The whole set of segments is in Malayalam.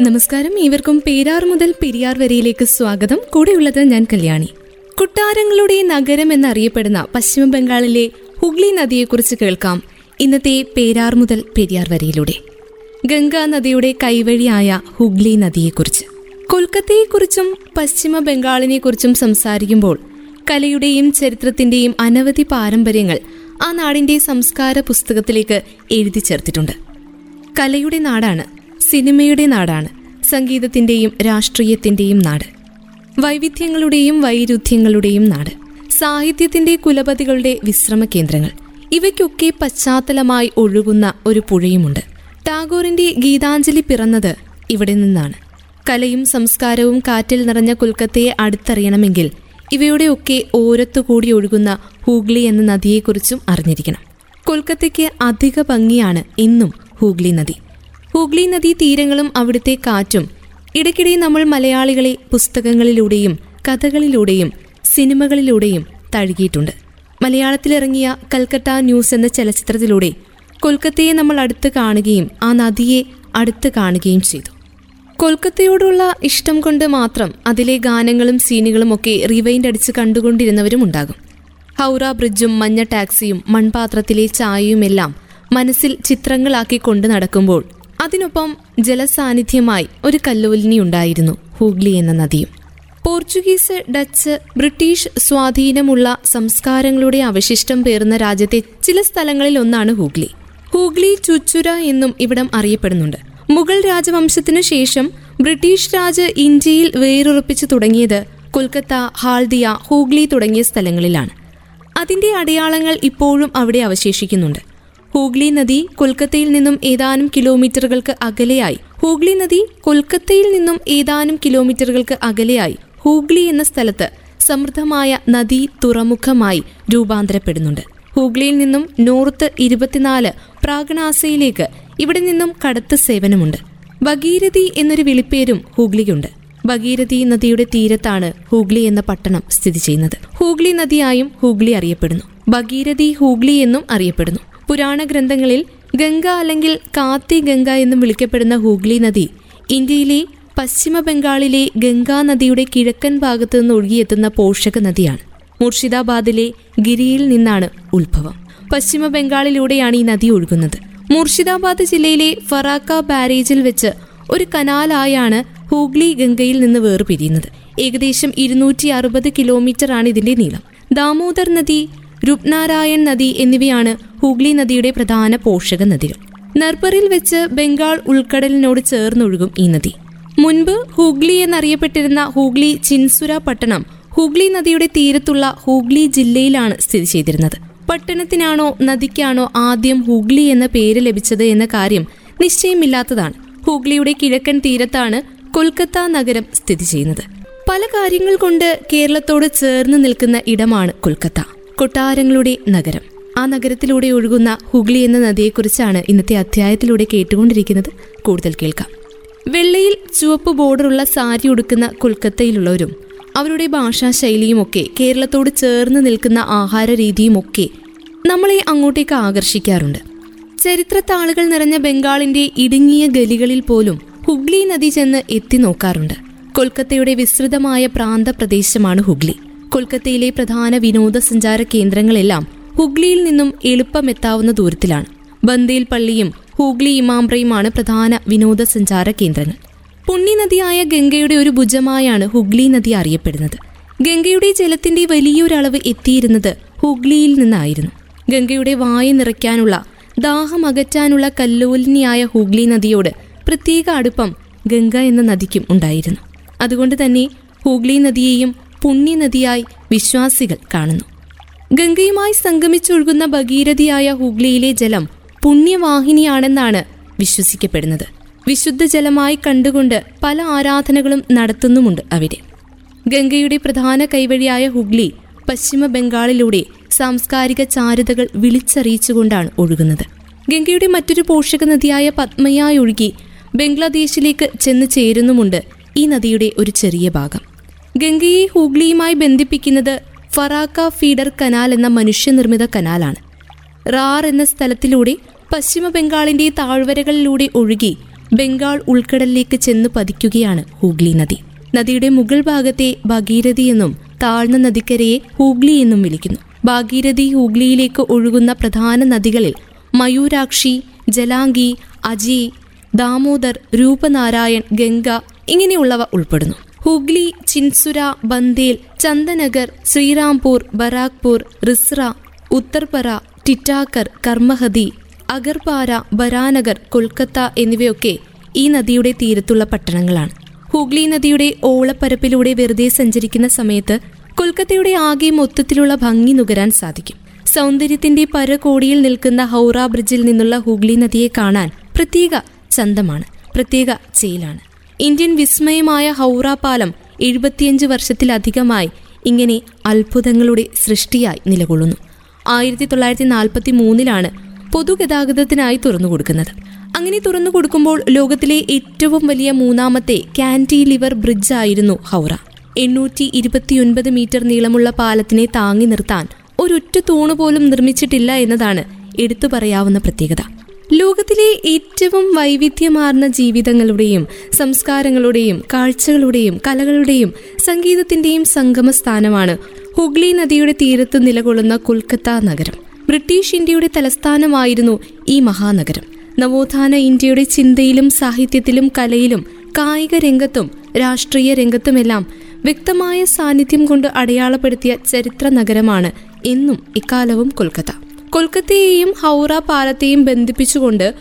നമസ്കാരം. ഇവർക്കും പേരാർ മുതൽ പെരിയാർ വരെയിലേക്ക് സ്വാഗതം. കൂടെയുള്ളത് ഞാൻ കല്യാണി. കൊട്ടാരങ്ങളുടെ നഗരം എന്നറിയപ്പെടുന്ന പശ്ചിമ ബംഗാളിലെ ഹുഗ്ലി നദിയെക്കുറിച്ച് കേൾക്കാം. ഇന്നത്തെ പേരാർ മുതൽ പെരിയാർ വരയിലൂടെ. ഗംഗാ നദിയുടെ കൈവഴിയായ ഹുഗ്ലി നദിയെക്കുറിച്ച്. കൊൽക്കത്തയെക്കുറിച്ചും പശ്ചിമ ബംഗാളിനെക്കുറിച്ചും സംസാരിക്കുമ്പോൾ കലയുടെയും ചരിത്രത്തിന്റെയും അനവധി പാരമ്പര്യങ്ങൾ ആ നാടിന്റെ സംസ്കാര പുസ്തകത്തിലേക്ക് എഴുതി ചേർത്തിട്ടുണ്ട്. കലയുടെ നാടാണ് സിനിമയുടെ നാടാണ്. സംഗീതത്തിന്റെയും രാഷ്ട്രീയത്തിന്റെയും നാട്. വൈവിധ്യങ്ങളുടെയും വൈരുദ്ധ്യങ്ങളുടെയും നാട്. സാഹിത്യത്തിന്റെ കുലപതികളുടെ വിശ്രമ കേന്ദ്രങ്ങൾ. ഇവയ്ക്കൊക്കെ പശ്ചാത്തലമായി ഒഴുകുന്ന ഒരു പുഴയുമുണ്ട്. ടാഗോറിന്റെ ഗീതാഞ്ജലി പിറന്നത് ഇവിടെ നിന്നാണ്. കലയും സംസ്കാരവും കാറ്റിൽ നിറഞ്ഞ കൊൽക്കത്തയെ അടുത്തറിയണമെങ്കിൽ ഇവയുടെയൊക്കെ ഓരത്തുകൂടി ഒഴുകുന്ന ഹൂഗ്ലി എന്ന നദിയെക്കുറിച്ചും അറിഞ്ഞിരിക്കണം. കൊൽക്കത്തയ്ക്ക് അധിക ഭംഗിയാണ് ഇന്നും ഹൂഗ്ലി നദി. ഹൂഗ്ലി നദീ തീരങ്ങളും അവിടുത്തെ കാറ്റും. ഇടയ്ക്കിടെ നമ്മൾ മലയാളികളെ പുസ്തകങ്ങളിലൂടെയും കഥകളിലൂടെയും സിനിമകളിലൂടെയും തഴുകിയിട്ടുണ്ട്. മലയാളത്തിലിറങ്ങിയ കൽക്കട്ട ന്യൂസ് എന്ന ചലച്ചിത്രത്തിലൂടെ കൊൽക്കത്തയെ നമ്മൾ അടുത്ത് കാണുകയും ആ നദിയെ അടുത്ത് കാണുകയും ചെയ്തു. കൊൽക്കത്തയോടുള്ള ഇഷ്ടം കൊണ്ട് മാത്രം അതിലെ ഗാനങ്ങളും സീനുകളും ഒക്കെ റിവൈൻഡ് അടിച്ച് കണ്ടുകൊണ്ടിരുന്നവരും ഉണ്ടാകും. ഹൗറ ബ്രിഡ്ജും മഞ്ഞ ടാക്സിയും മൺപാത്രത്തിലെ ചായയുമെല്ലാം മനസ്സിൽ ചിത്രങ്ങളാക്കി കൊണ്ടു നടക്കുമ്പോൾ അതിനൊപ്പം ജലസാന്നിധ്യമായി ഒരു കല്ലോലിനി ഉണ്ടായിരുന്നു ഹൂഗ്ലി എന്ന നദിയും. പോർച്ചുഗീസ് ഡച്ച് ബ്രിട്ടീഷ് സ്വാധീനമുള്ള സംസ്കാരങ്ങളുടെ അവശിഷ്ടം പേർന്ന രാജ്യത്തെ ചില സ്ഥലങ്ങളിൽ ഒന്നാണ് ഹൂഗ്ലി. ഹൂഗ്ലി ചുച്ചുര എന്നും ഇവിടം അറിയപ്പെടുന്നുണ്ട്. മുഗൾ രാജവംശത്തിനു ശേഷം ബ്രിട്ടീഷ് രാജ് ഇന്ത്യയിൽ വേരുറപ്പിച്ചു തുടങ്ങിയത് കൊൽക്കത്ത ഹാൽദിയ ഹൂഗ്ലി തുടങ്ങിയ സ്ഥലങ്ങളിലാണ്. അതിന്റെ അടയാളങ്ങൾ ഇപ്പോഴും അവിടെ അവശേഷിക്കുന്നുണ്ട്. ഹൂഗ്ലി നദി കൊൽക്കത്തയിൽ നിന്നും ഏതാനും കിലോമീറ്ററുകൾക്ക് അകലെയായി. ഹൂഗ്ലി നദി കൊൽക്കത്തയിൽ നിന്നും ഏതാനും കിലോമീറ്ററുകൾക്ക് അകലെയായി. ഹൂഗ്ലി എന്ന സ്ഥലത്ത് സമൃദ്ധമായ നദി തുറമുഖമായി രൂപാന്തരപ്പെടുന്നുണ്ട്. ഹൂഗ്ലിയിൽ നിന്നും നോർത്ത് ഇരുപത്തിനാല് പ്രാഗണാസയിലേക്ക് ഇവിടെ നിന്നും കടത്ത് സേവനമുണ്ട്. ഭഗീരഥി എന്നൊരു വിളിപ്പേരും ഹൂഗ്ലിക്കുണ്ട്. ഭഗീരഥി നദിയുടെ തീരത്താണ് ഹൂഗ്ലി എന്ന പട്ടണം സ്ഥിതി ചെയ്യുന്നത്. ഹൂഗ്ലി നദിയായും ഹൂഗ്ലി അറിയപ്പെടുന്നു. ഭഗീരഥി ഹൂഗ്ലി എന്നും അറിയപ്പെടുന്നു. പുരാണ ഗ്രന്ഥങ്ങളിൽ ഗംഗ അല്ലെങ്കിൽ കാത്തി ഗംഗ എന്നും വിളിക്കപ്പെടുന്ന ഹൂഗ്ലി നദി ഇന്ത്യയിലെ പശ്ചിമ ബംഗാളിലെ ഗംഗാ നദിയുടെ കിഴക്കൻ ഭാഗത്തു നിന്ന് ഒഴുകിയെത്തുന്ന പോഷക നദിയാണ്. മുർഷിദാബാദിലെ ഗിരിയിൽ നിന്നാണ് ഉത്ഭവം. പശ്ചിമ ബംഗാളിലൂടെയാണ് ഈ നദി ഒഴുകുന്നത്. മുർഷിദാബാദ് ജില്ലയിലെ ഫറാക്ക ബാരേജിൽ വെച്ച് ഒരു കനാലായാണ് ഹൂഗ്ലി ഗംഗയിൽ നിന്ന് വേർപിരിയുന്നത്. ഏകദേശം ഇരുന്നൂറ്റി അറുപത് കിലോമീറ്റർ ആണ് ഇതിന്റെ നീളം. ദാമോദർ നദി രുപ്നാരായൺ നദി എന്നിവയാണ് ഹൂഗ്ലി നദിയുടെ പ്രധാന പോഷക നദികൾ. നർബറിൽ വെച്ച് ബംഗാൾ ഉൾക്കടലിനോട് ചേർന്നൊഴുകും ഈ നദി. മുൻപ് ഹൂഗ്ലി എന്നറിയപ്പെട്ടിരുന്ന ഹൂഗ്ലി ചിൻസുര പട്ടണം ഹൂഗ്ലി നദിയുടെ തീരത്തുള്ള ഹൂഗ്ലി ജില്ലയിലാണ് സ്ഥിതി ചെയ്തിരുന്നത്. പട്ടണത്തിനാണോ നദിക്കാണോ ആദ്യം ഹൂഗ്ലി എന്ന പേര് ലഭിച്ചത് എന്ന കാര്യം നിശ്ചയമില്ലാത്തതാണ്. ഹൂഗ്ലിയുടെ കിഴക്കൻ തീരത്താണ് കൊൽക്കത്ത നഗരം സ്ഥിതി ചെയ്യുന്നത്. പല കാര്യങ്ങൾ കൊണ്ട് കേരളത്തോട് ചേർന്ന് നിൽക്കുന്ന ഇടമാണ് കൊൽക്കത്ത. കൊട്ടാരങ്ങളുടെ നഗരം. ആ നഗരത്തിലൂടെ ഒഴുകുന്ന ഹുഗ്ലി എന്ന നദിയെക്കുറിച്ചാണ് ഇന്നത്തെ അധ്യായത്തിലൂടെ കേട്ടുകൊണ്ടിരിക്കുന്നത്. കൂടുതൽ കേൾക്കാം. വെള്ളയിൽ ചുവപ്പ് ബോർഡറുള്ള സാരി ഉടുക്കുന്ന കൊൽക്കത്തയിലുള്ളവരും അവരുടെ ഭാഷാ ശൈലിയുമൊക്കെ കേരളത്തോട് ചേർന്ന് നിൽക്കുന്ന ആഹാര രീതിയുമൊക്കെ നമ്മളെ അങ്ങോട്ടേക്ക് ആകർഷിക്കാറുണ്ട്. ചരിത്രത്താളുകൾ നിറഞ്ഞ ബംഗാളിന്റെ ഇടുങ്ങിയ ഗലികളിൽ പോലും ഹുഗ്ലി നദി ചെന്ന് എത്തി നോക്കാറുണ്ട്. കൊൽക്കത്തയുടെ വിസ്തൃതമായ പ്രാന്തപ്രദേശമാണ് ഹുഗ്ലി. കൊൽക്കത്തയിലെ പ്രധാന വിനോദസഞ്ചാര കേന്ദ്രങ്ങളെല്ലാം ഹുഗ്ലിയിൽ നിന്നും എളുപ്പമെത്താവുന്ന ദൂരത്തിലാണ്. ബന്ദേൽ പള്ളിയും ഹൂഗ്ലി ഇമാംബ്രയുമാണ് പ്രധാന വിനോദസഞ്ചാര കേന്ദ്രങ്ങൾ. പുണ്യനദിയായ ഗംഗയുടെ ഒരു ഭുജമായാണ് ഹുഗ്ലി നദി അറിയപ്പെടുന്നത്. ഗംഗയുടെ ജലത്തിന്റെ വലിയൊരളവ് എത്തിയിരുന്നത് ഹുഗ്ലിയിൽ നിന്നായിരുന്നു. ഗംഗയുടെ വായ നിറയ്ക്കാനുള്ള ദാഹം അകറ്റാനുള്ള കല്ലോലിനിയായ ഹുഗ്ലി നദിയോട് പ്രത്യേക അടുപ്പം ഗംഗ എന്ന നദിക്കും ഉണ്ടായിരുന്നു. അതുകൊണ്ട് തന്നെ ഹുഗ്ലി നദിയെയും പുണ്യനദിയായി വിശ്വാസികൾ കാണുന്നു. ഗംഗയുമായി സംഗമിച്ചൊഴുകുന്ന ഭഗീരഥിയായ ഹുഗ്ലിയിലെ ജലം പുണ്യവാഹിനിയാണെന്നാണ് വിശ്വസിക്കപ്പെടുന്നത്. വിശുദ്ധ ജലമായി കണ്ടുകൊണ്ട് പല ആരാധനകളും നടത്തുന്നുമുണ്ട് അവിടെ. ഗംഗയുടെ പ്രധാന കൈവഴിയായ ഹുഗ്ലി പശ്ചിമ ബംഗാളിലൂടെ സാംസ്കാരിക ചാരുതകൾ വിളിച്ചറിയിച്ചുകൊണ്ടാണ് ഒഴുകുന്നത്. ഗംഗയുടെ മറ്റൊരു പോഷക നദിയായ പത്മയായി ഒഴുകി ബംഗ്ലാദേശിലേക്ക് ചെന്ന് ചേരുന്നുമുണ്ട് ഈ നദിയുടെ ഒരു ചെറിയ ഭാഗം. ഗംഗയെ ഹൂഗ്ലിയുമായി ബന്ധിപ്പിക്കുന്നത് ഫറാക്ക ഫീഡർ കനാൽ എന്ന മനുഷ്യനിർമ്മിത കനാലാണ്. റാർ എന്ന സ്ഥലത്തിലൂടെ പശ്ചിമ ബംഗാളിന്റെ താഴ്വരകളിലൂടെ ഒഴുകി ബംഗാൾ ഉൾക്കടലിലേക്ക് ചെന്ന് പതിക്കുകയാണ് ഹൂഗ്ലി നദി. നദിയുടെ മുകൾ ഭാഗത്തെ ഭഗീരഥി എന്നും താഴ്ന്ന നദിക്കരയെ ഹൂഗ്ലി എന്നും വിളിക്കുന്നു. ഭാഗീരഥി ഹൂഗ്ലിയിലേക്ക് ഒഴുകുന്ന പ്രധാന നദികളിൽ മയൂരാക്ഷി ജലാംഗി അജി ദാമോദർ രൂപനാരായൺ ഗംഗ ഇങ്ങനെയുള്ളവ ഉൾപ്പെടുന്നു. ഹുഗ്ലി ചിൻസുര ബന്ദേൽ ചന്ദനഗർ ശ്രീറാംപൂർ ബരാക്പൂർ റിസ്ര ഉത്തർപറ ടിറ്റാക്കർ കർമ്മഹതി അഗർപാര ബരാനഗർ കൊൽക്കത്ത എന്നിവയൊക്കെ ഈ നദിയുടെ തീരത്തുള്ള പട്ടണങ്ങളാണ്. ഹുഗ്ലി നദിയുടെ ഓളപ്പരപ്പിലൂടെ വെറുതെ സഞ്ചരിക്കുന്ന സമയത്ത് കൊൽക്കത്തയുടെ ആകെ മൊത്തത്തിലുള്ള ഭംഗി നുകരാൻ സാധിക്കും. സൗന്ദര്യത്തിന്റെ പരകോടിയിൽ നിൽക്കുന്ന ഹൗറ ബ്രിഡ്ജിൽ നിന്നുള്ള ഹുഗ്ലി നദിയെ കാണാൻ പ്രത്യേക ചന്തമാണ് പ്രത്യേക ചേലാണ്. ഇന്ത്യൻ വിസ്മയമായ ഹൗറ പാലം എഴുപത്തിയഞ്ച് വർഷത്തിലധികമായി ഇങ്ങനെ അത്ഭുതങ്ങളുടെ സൃഷ്ടിയായി നിലകൊള്ളുന്നു. ആയിരത്തി തൊള്ളായിരത്തി നാൽപ്പത്തി മൂന്നിലാണ് പൊതുഗതാഗതത്തിനായി തുറന്നു കൊടുക്കുന്നത് അങ്ങനെ തുറന്നു കൊടുക്കുമ്പോൾ ലോകത്തിലെ ഏറ്റവും വലിയ മൂന്നാമത്തെ കാന്റിലിവർ ബ്രിഡ്ജ് ആയിരുന്നു ഹൗറ. എണ്ണൂറ്റി ഇരുപത്തിയൊൻപത് മീറ്റർ നീളമുള്ള പാലത്തിനെ താങ്ങി നിർത്താൻ ഒരൊറ്റ തൂണ് പോലും നിർമ്മിച്ചിട്ടില്ല എന്നതാണ് എടുത്തു പറയാവുന്ന പ്രത്യേകത. ലോകത്തിലെ ഏറ്റവും വൈവിധ്യമാർന്ന ജീവിതങ്ങളുടെയും സംസ്കാരങ്ങളുടെയും കാഴ്ചകളുടെയും കലകളുടെയും സംഗീതത്തിന്റെയും സംഗമ സ്ഥാനമാണ് ഹുഗ്ലി നദിയുടെ തീരത്ത് നിലകൊള്ളുന്ന കൊൽക്കത്ത നഗരം. ബ്രിട്ടീഷ് ഇന്ത്യയുടെ തലസ്ഥാനമായിരുന്നു ഈ മഹാനഗരം. നവോത്ഥാന ഇന്ത്യയുടെ ചിന്തയിലും സാഹിത്യത്തിലും കലയിലും കായിക രംഗത്തും രാഷ്ട്രീയ രംഗത്തുമെല്ലാം വ്യക്തമായ സാന്നിധ്യം കൊണ്ട് അടയാളപ്പെടുത്തിയ ചരിത്ര നഗരമാണ് എന്നും ഇക്കാലവും കൊൽക്കത്ത. കൊൽക്കത്തയെയും ഹൗറ പാലത്തെയും ബന്ധിപ്പിച്ചുകൊണ്ട്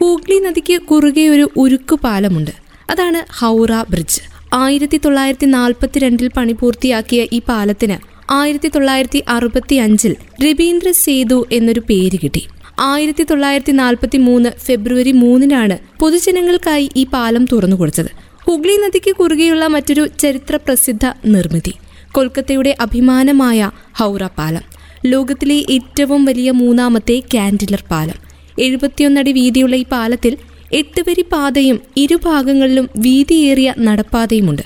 ഹൂഗ്ലി നദിക്ക് കുറുകെ ഒരു ഉരുക്കു പാലമുണ്ട്. അതാണ് ഹൗറ ബ്രിഡ്ജ്. ആയിരത്തി തൊള്ളായിരത്തി നാൽപ്പത്തിരണ്ടിൽ പണി പൂർത്തിയാക്കിയ ഈ പാലത്തിന് ആയിരത്തി തൊള്ളായിരത്തി അറുപത്തി അഞ്ചിൽ രവീന്ദ്ര സേതു എന്നൊരു പേര് കിട്ടി. ആയിരത്തി തൊള്ളായിരത്തി നാൽപ്പത്തി മൂന്ന് ഫെബ്രുവരി മൂന്നിനാണ് പൊതുജനങ്ങൾക്കായി ഈ പാലം തുറന്നു കൊടുത്തത് ഹുഗ്ലി നദിക്ക് കുറുകെയുള്ള മറ്റൊരു ചരിത്ര പ്രസിദ്ധ നിർമ്മിതി കൊൽക്കത്തയുടെ അഭിമാനമായ ഹൗറ പാലം. ലോകത്തിലെ ഏറ്റവും വലിയ മൂന്നാമത്തെ കാൻഡിലർ പാലം. എഴുപത്തിയൊന്നടി വീതിയുള്ള ഈ പാലത്തിൽ എട്ട് വരി പാതയും ഇരുഭാഗങ്ങളിലും വീതിയേറിയ നടപ്പാതയുമുണ്ട്.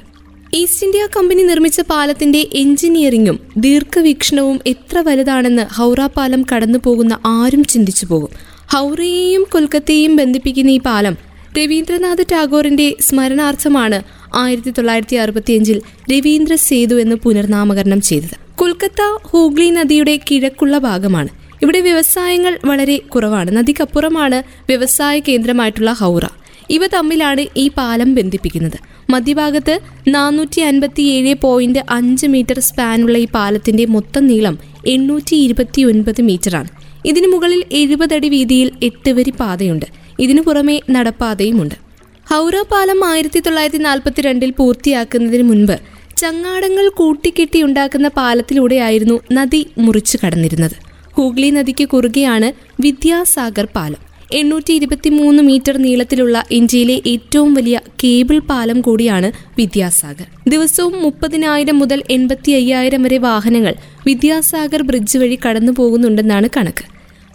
ഈസ്റ്റ് ഇന്ത്യ കമ്പനി നിർമ്മിച്ച പാലത്തിന്റെ എഞ്ചിനീയറിംഗും ദീർഘവീക്ഷണവും എത്ര വലുതാണെന്ന് ഹൗറ പാലം കടന്നു പോകുന്ന ആരും ചിന്തിച്ചു പോകും. ഹൗറയെയും കൊൽക്കത്തയെയും ബന്ധിപ്പിക്കുന്ന ഈ പാലം രവീന്ദ്രനാഥ് ടാഗോറിന്റെ സ്മരണാർത്ഥമാണ് ആയിരത്തി തൊള്ളായിരത്തി അറുപത്തിയഞ്ചിൽ രവീന്ദ്ര സേതു എന്ന് പുനർനാമകരണം ചെയ്തത്. കൊൽക്കത്ത ഹൂഗ്ലി നദിയുടെ കിഴക്കുള്ള ഭാഗമാണ്. ഇവിടെ വ്യവസായങ്ങൾ വളരെ കുറവാണ്. നദിക്കപ്പുറമാണ് വ്യവസായ കേന്ദ്രമായിട്ടുള്ള ഹൗറ. ഇവ തമ്മിലാണ് ഈ പാലം ബന്ധിപ്പിക്കുന്നത്. മധ്യഭാഗത്ത് നാനൂറ്റി അൻപത്തി ഏഴ് പോയിന്റ് അഞ്ച് മീറ്റർ സ്പാനുള്ള ഈ പാലത്തിന്റെ മൊത്തം നീളം എണ്ണൂറ്റി ഇരുപത്തി ഒൻപത് മീറ്ററാണ്. ഇതിനു മുകളിൽ എഴുപതടി വീതിയിൽ എട്ട് വരി പാതയുണ്ട്. ഇതിനു പുറമെ നടപ്പാതയുമുണ്ട്. ഹൗറ പാലം ആയിരത്തി തൊള്ളായിരത്തി നാൽപ്പത്തിരണ്ടിൽ പൂർത്തിയാക്കുന്നതിന് മുൻപ് ചങ്ങാടങ്ങൾ കൂട്ടിക്കെട്ടി ഉണ്ടാക്കുന്ന പാലത്തിലൂടെയായിരുന്നു നദി മുറിച്ചു കടന്നിരുന്നത്. ഹൂഗ്ലി നദിക്ക് കുറുകെയാണ് വിദ്യാസാഗർ പാലം. എണ്ണൂറ്റി ഇരുപത്തി മൂന്ന് മീറ്റർ നീളത്തിലുള്ള ഇന്ത്യയിലെ ഏറ്റവും വലിയ കേബിൾ പാലം കൂടിയാണ് വിദ്യാസാഗർ. ദിവസവും മുപ്പതിനായിരം മുതൽ എൺപത്തി അയ്യായിരം വരെ വാഹനങ്ങൾ വിദ്യാസാഗർ ബ്രിഡ്ജ് വഴി കടന്നു പോകുന്നുണ്ടെന്നാണ് കണക്ക്.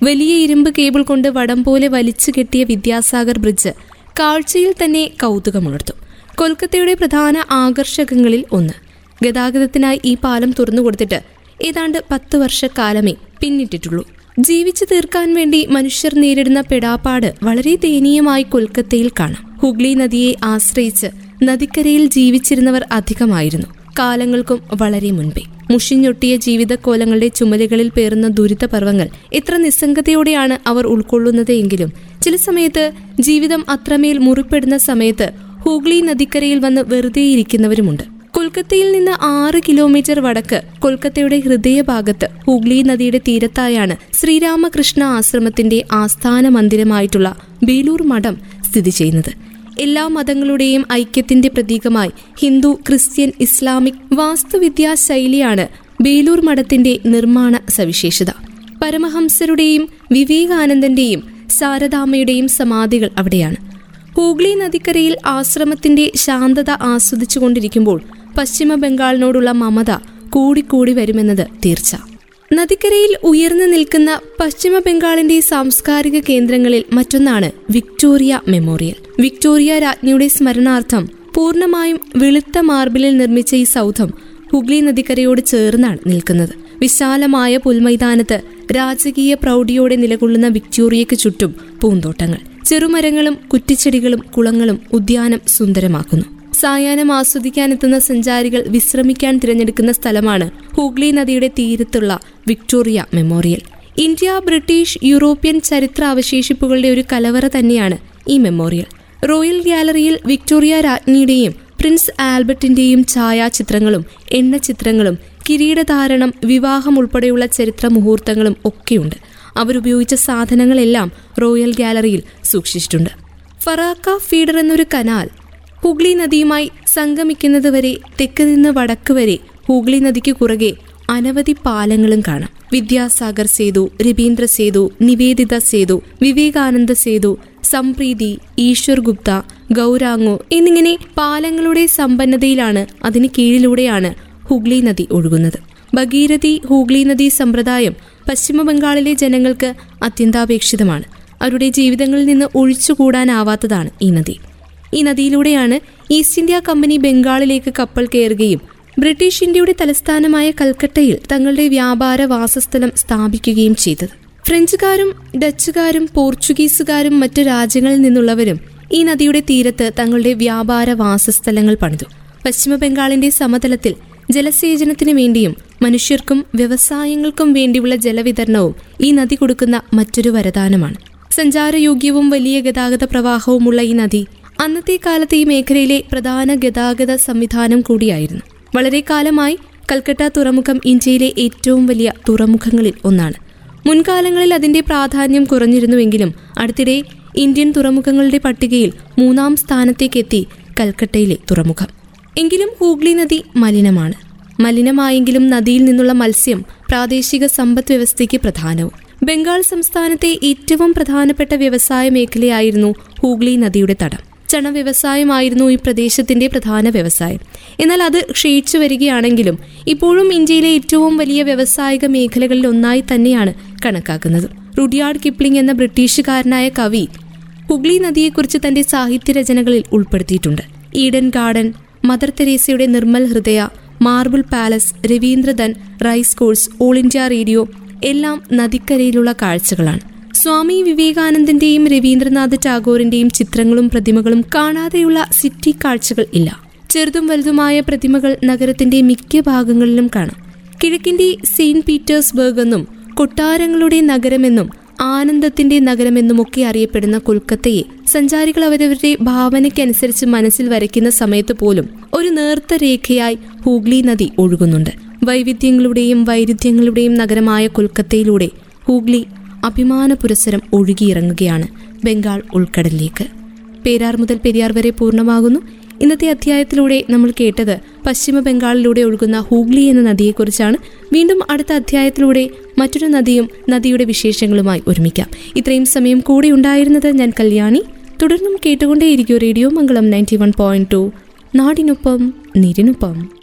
വലിയ ഇരുമ്പ് കേബിൾ കൊണ്ട് വടം പോലെ വലിച്ചു കെട്ടിയ വിദ്യാസാഗർ ബ്രിഡ്ജ് കാഴ്ചയിൽ തന്നെ കൗതുകമുണർത്തു. കൊൽക്കത്തയുടെ പ്രധാന ആകർഷകങ്ങളിൽ ഒന്ന്. ഗതാഗതത്തിനായി ഈ പാലം തുറന്നു കൊടുത്തിട്ട് ഏതാണ്ട് പത്ത് വർഷക്കാലമേ പിന്നിട്ടിട്ടുള്ളൂ. ജീവിച്ചു തീർക്കാൻ വേണ്ടി മനുഷ്യർ നേരിടുന്ന പെടാപ്പാട് വളരെ ദയനീയമായി കൊൽക്കത്തയിൽ കാണാം. ഹുഗ്ലി നദിയെ ആശ്രയിച്ച് നദിക്കരയിൽ ജീവിച്ചിരുന്നവർ അധികമായിരുന്നു. കാലങ്ങൾക്കും വളരെ മുൻപേ. മുഷിഞ്ഞൊട്ടിയ ജീവിതക്കോലങ്ങളുടെ ചുമലുകളിൽ പേറുന്ന ദുരിതപർവങ്ങൾ എത്ര നിസ്സംഗതയോടെയാണ് അവർ ഉൾക്കൊള്ളുന്നത് എങ്കിലും ചില സമയത്ത് ജീവിതം അത്രമേൽ മുറിപ്പെടുന്ന സമയത്ത് ഹൂഗ്ലി നദിക്കരയിൽ വന്ന് വെറുതെ ഇരിക്കുന്നവരുമുണ്ട് കൊൽക്കത്തയിൽ നിന്ന് ആറ് കിലോമീറ്റർ വടക്ക് കൊൽക്കത്തയുടെ ഹൃദയഭാഗത്ത് ഹൂഗ്ലി നദിയുടെ തീരത്തായാണ് ശ്രീരാമകൃഷ്ണ ആശ്രമത്തിന്റെ ആസ്ഥാന മന്ദിരമായിട്ടുള്ള ബേലൂർ മഠം സ്ഥിതി ചെയ്യുന്നത്. എല്ലാ മതങ്ങളുടെയും ഐക്യത്തിന്റെ പ്രതീകമായി ഹിന്ദു ക്രിസ്ത്യൻ ഇസ്ലാമിക് വാസ്തുവിദ്യാ ശൈലിയാണ് ബേലൂർ മഠത്തിന്റെ നിർമ്മാണ സവിശേഷത. പരമഹംസരുടെയും വിവേകാനന്ദന്റെയും ശാരദാമ്മയുടെയും സമാധികൾ അവിടെയാണ്. ഹൂഗ്ലി നദിക്കരയിൽ ആശ്രമത്തിന്റെ ശാന്തത ആസ്വദിച്ചുകൊണ്ടിരിക്കുമ്പോൾ പശ്ചിമ ബംഗാളിനോടുള്ള മമത കൂടിക്കൂടി വരുമെന്നത് തീർച്ച. നദിക്കരയിൽ ഉയർന്നു നിൽക്കുന്ന പശ്ചിമ ബംഗാളിന്റെ സാംസ്കാരിക കേന്ദ്രങ്ങളിൽ മറ്റൊന്നാണ് വിക്ടോറിയ മെമ്മോറിയൽ. വിക്ടോറിയ രാജ്ഞിയുടെ സ്മരണാർത്ഥം പൂർണമായും വെളുത്ത മാർബിളിൽ നിർമ്മിച്ച ഈ സൗധം ഹുഗ്ലി നദിക്കരയോട് ചേർന്നാണ് നിൽക്കുന്നത്. വിശാലമായ പുൽമൈതാനത്ത് രാജകീയ പ്രൗഢിയോടെ നിലകൊള്ളുന്ന വിക്ടോറിയയ്ക്ക് ചുറ്റും പൂന്തോട്ടങ്ങൾ. ചെറുമരങ്ങളും കുറ്റിച്ചെടികളും കുളങ്ങളും ഉദ്യാനം സുന്ദരമാക്കുന്നു. സായാഹ്നം ആസ്വദിക്കാനെത്തുന്ന സഞ്ചാരികൾ വിശ്രമിക്കാൻ തിരഞ്ഞെടുക്കുന്ന സ്ഥലമാണ് ഹൂഗ്ലി നദിയുടെ തീരത്തുള്ള Victoria Memorial. India British European ചരിത്ര അവശേഷിപ്പുകളുടെ ഒരു കലവറ തന്നെയാണ് ഈ മെമ്മോറിയൽ. റോയൽ ഗാലറിയിൽ വിക്ടോറിയ രാജ്ഞിയുടെയും പ്രിൻസ് ആൽബർട്ടിന്റെയും ഛായാചിത്രങ്ങളും എണ്ണച്ചിത്രങ്ങളും കിരീടധാരണം വിവാഹം ഉൾപ്പെടെയുള്ള ചരിത്ര മുഹൂർത്തങ്ങളും ഒക്കെയുണ്ട്. അവരുപയോഗിച്ച സാധനങ്ങളെല്ലാം റോയൽ ഗാലറിയിൽ സൂക്ഷിച്ചിട്ടുണ്ട്. ഫറാക്ക ഫീഡർ എന്നൊരു കനാൽ ഹുഗ്ലി നദിയുമായി സംഗമിക്കുന്നതുവരെ തെക്ക് നിന്ന് വടക്ക് വരെ ഹൂഗ്ലി നദിക്ക് കുറുകെ അനവധി പാലങ്ങളും കാണാം. വിദ്യാസാഗർ സേതു രവീന്ദ്ര സേതു നിവേദിത സേതു വിവേകാനന്ദ സേതു സംപ്രീതി ഈശ്വർ ഗുപ്ത ഗൗരാങ്ങോ എന്നിങ്ങനെ പാലങ്ങളുടെ സമ്പന്നതയിലാണ് അതിന് കീഴിലൂടെയാണ് ഹുഗ്ലി നദി ഒഴുകുന്നത്. ഭഗീരഥി ഹൂഗ്ലി നദി സമ്പ്രദായം പശ്ചിമ ബംഗാളിലെ ജനങ്ങൾക്ക് അത്യന്താപേക്ഷിതമാണ്. അവരുടെ ജീവിതങ്ങളിൽ നിന്ന് ഒഴിച്ചുകൂടാനാവാത്തതാണ് ഈ നദി. ഈ നദിയിലൂടെയാണ് ഈസ്റ്റ് ഇന്ത്യ കമ്പനി ബംഗാളിലേക്ക് കപ്പൽ കയറുകയും ബ്രിട്ടീഷ് ഇന്ത്യയുടെ തലസ്ഥാനമായ കൽക്കട്ടയിൽ തങ്ങളുടെ വ്യാപാര വാസസ്ഥലം സ്ഥാപിക്കുകയും ചെയ്തത്. ഫ്രഞ്ചുകാരും ഡച്ചുകാരും പോർച്ചുഗീസുകാരും മറ്റു രാജ്യങ്ങളിൽ നിന്നുള്ളവരും ഈ നദിയുടെ തീരത്ത് തങ്ങളുടെ വ്യാപാര വാസസ്ഥലങ്ങൾ പണിതു. പശ്ചിമ ബംഗാളിന്റെ സമതലത്തിൽ ജലസേചനത്തിനു വേണ്ടിയും മനുഷ്യർക്കും വ്യവസായങ്ങൾക്കും വേണ്ടിയുള്ള ജലവിതരണവും ഈ നദി കൊടുക്കുന്ന മറ്റൊരു വരദാനമാണ്. സഞ്ചാരയോഗ്യവും വലിയ ഗതാഗത പ്രവാഹവുമുള്ള ഈ നദി അന്നത്തെ കാലത്ത് ഈ മേഖലയിലെ പ്രധാന ഗതാഗത സംവിധാനം കൂടിയായിരുന്നു. വളരെ കാലമായി കൽക്കട്ട തുറമുഖം ഇന്ത്യയിലെ ഏറ്റവും വലിയ തുറമുഖങ്ങളിൽ ഒന്നാണ്. മുൻകാലങ്ങളിൽ അതിന്റെ പ്രാധാന്യം കുറഞ്ഞിരുന്നുവെങ്കിലും അടുത്തിടെ ഇന്ത്യൻ തുറമുഖങ്ങളുടെ പട്ടികയിൽ മൂന്നാം സ്ഥാനത്തേക്കെത്തി കൽക്കട്ടയിലെ തുറമുഖം. എങ്കിലും ഹൂഗ്ലി നദി മലിനമാണ്. മലിനമായെങ്കിലും നദിയിൽ നിന്നുള്ള മത്സ്യം പ്രാദേശിക സമ്പദ് വ്യവസ്ഥയ്ക്ക് പ്രധാനവും. ബംഗാൾ സംസ്ഥാനത്തെ ഏറ്റവും പ്രധാനപ്പെട്ട വ്യവസായ മേഖലയായിരുന്നു ഹൂഗ്ലി നദിയുടെ തടം. ചണ വ്യവസായമായിരുന്നു ഈ പ്രദേശത്തിന്റെ പ്രധാന വ്യവസായം. എന്നാൽ അത് ക്ഷയിച്ചു വരികയാണെങ്കിലും ഇപ്പോഴും ഇന്ത്യയിലെ ഏറ്റവും വലിയ വ്യവസായിക മേഖലകളിൽ ഒന്നായി തന്നെയാണ് കണക്കാക്കുന്നത്. റുഡിയാർഡ് കിപ്ലിംഗ് എന്ന ബ്രിട്ടീഷുകാരനായ കവി ഹുഗ്ലി നദിയെക്കുറിച്ച് തന്റെ സാഹിത്യ രചനകളിൽ ഉൾപ്പെടുത്തിയിട്ടുണ്ട്. ഈഡൻ ഗാർഡൻ മദർ തെരേസയുടെ Nirmal Hriday marble palace രവീന്ദ്രധൻ race course All India Radio എല്ലാം നദിക്കരയിലുള്ള കാഴ്ചകളാണ്. സ്വാമി വിവേകാനന്ദന്റെയും രവീന്ദ്രനാഥ് ടാഗോറിന്റെയും ചിത്രങ്ങളും പ്രതിമകളും കാണാതെയുള്ള സിറ്റി കാഴ്ചകൾ ഇല്ല. ചെറുതും വലുതുമായ പ്രതിമകൾ നഗരത്തിന്റെ മിക്ക ഭാഗങ്ങളിലും കാണാം. കിഴക്കിന്റെ സെയിന്റ് പീറ്റേഴ്സ്ബർഗ് എന്നും കൊട്ടാരങ്ങളുടെ നഗരമെന്നും ആനന്ദത്തിന്റെ നഗരമെന്നുമൊക്കെ അറിയപ്പെടുന്ന കൊൽക്കത്തയെ സഞ്ചാരികൾ അവരവരുടെ ഭാവനയ്ക്കനുസരിച്ച് മനസ്സിൽ വരയ്ക്കുന്ന സമയത്ത് പോലും ഒരു നേർത്ത രേഖയായി ഹൂഗ്ലി നദി ഒഴുകുന്നുണ്ട്. വൈവിധ്യങ്ങളുടെയും വൈരുദ്ധ്യങ്ങളുടെയും നഗരമായ കൊൽക്കത്തയിലൂടെ ഹൂഗ്ലി അഭിമാന പുരസരം ഒഴുകിയിറങ്ങുകയാണ് ബംഗാൾ ഉൾക്കടലിലേക്ക്. പേരാർ മുതൽ പെരിയാർ വരെ പൂർണമാകുന്നു. ഇന്നത്തെ അധ്യായത്തിലൂടെ നമ്മൾ കേട്ടത് പശ്ചിമ ബംഗാളിലൂടെ ഒഴുകുന്ന ഹൂഗ്ലി എന്ന നദിയെക്കുറിച്ചാണ്. വീണ്ടും അടുത്ത അധ്യായത്തിലൂടെ മറ്റൊരു നദിയും നദിയുടെ വിശേഷങ്ങളുമായി ഒരുമിക്കാം. ഇത്രയും സമയം കൂടെ ഉണ്ടായിരുന്നത് ഞാൻ കല്യാണി. തുടർന്നും കേട്ടുകൊണ്ടേയിരിക്കും radio Mangalam ninety one point two. നാടിനൊപ്പം നീരിനൊപ്പം.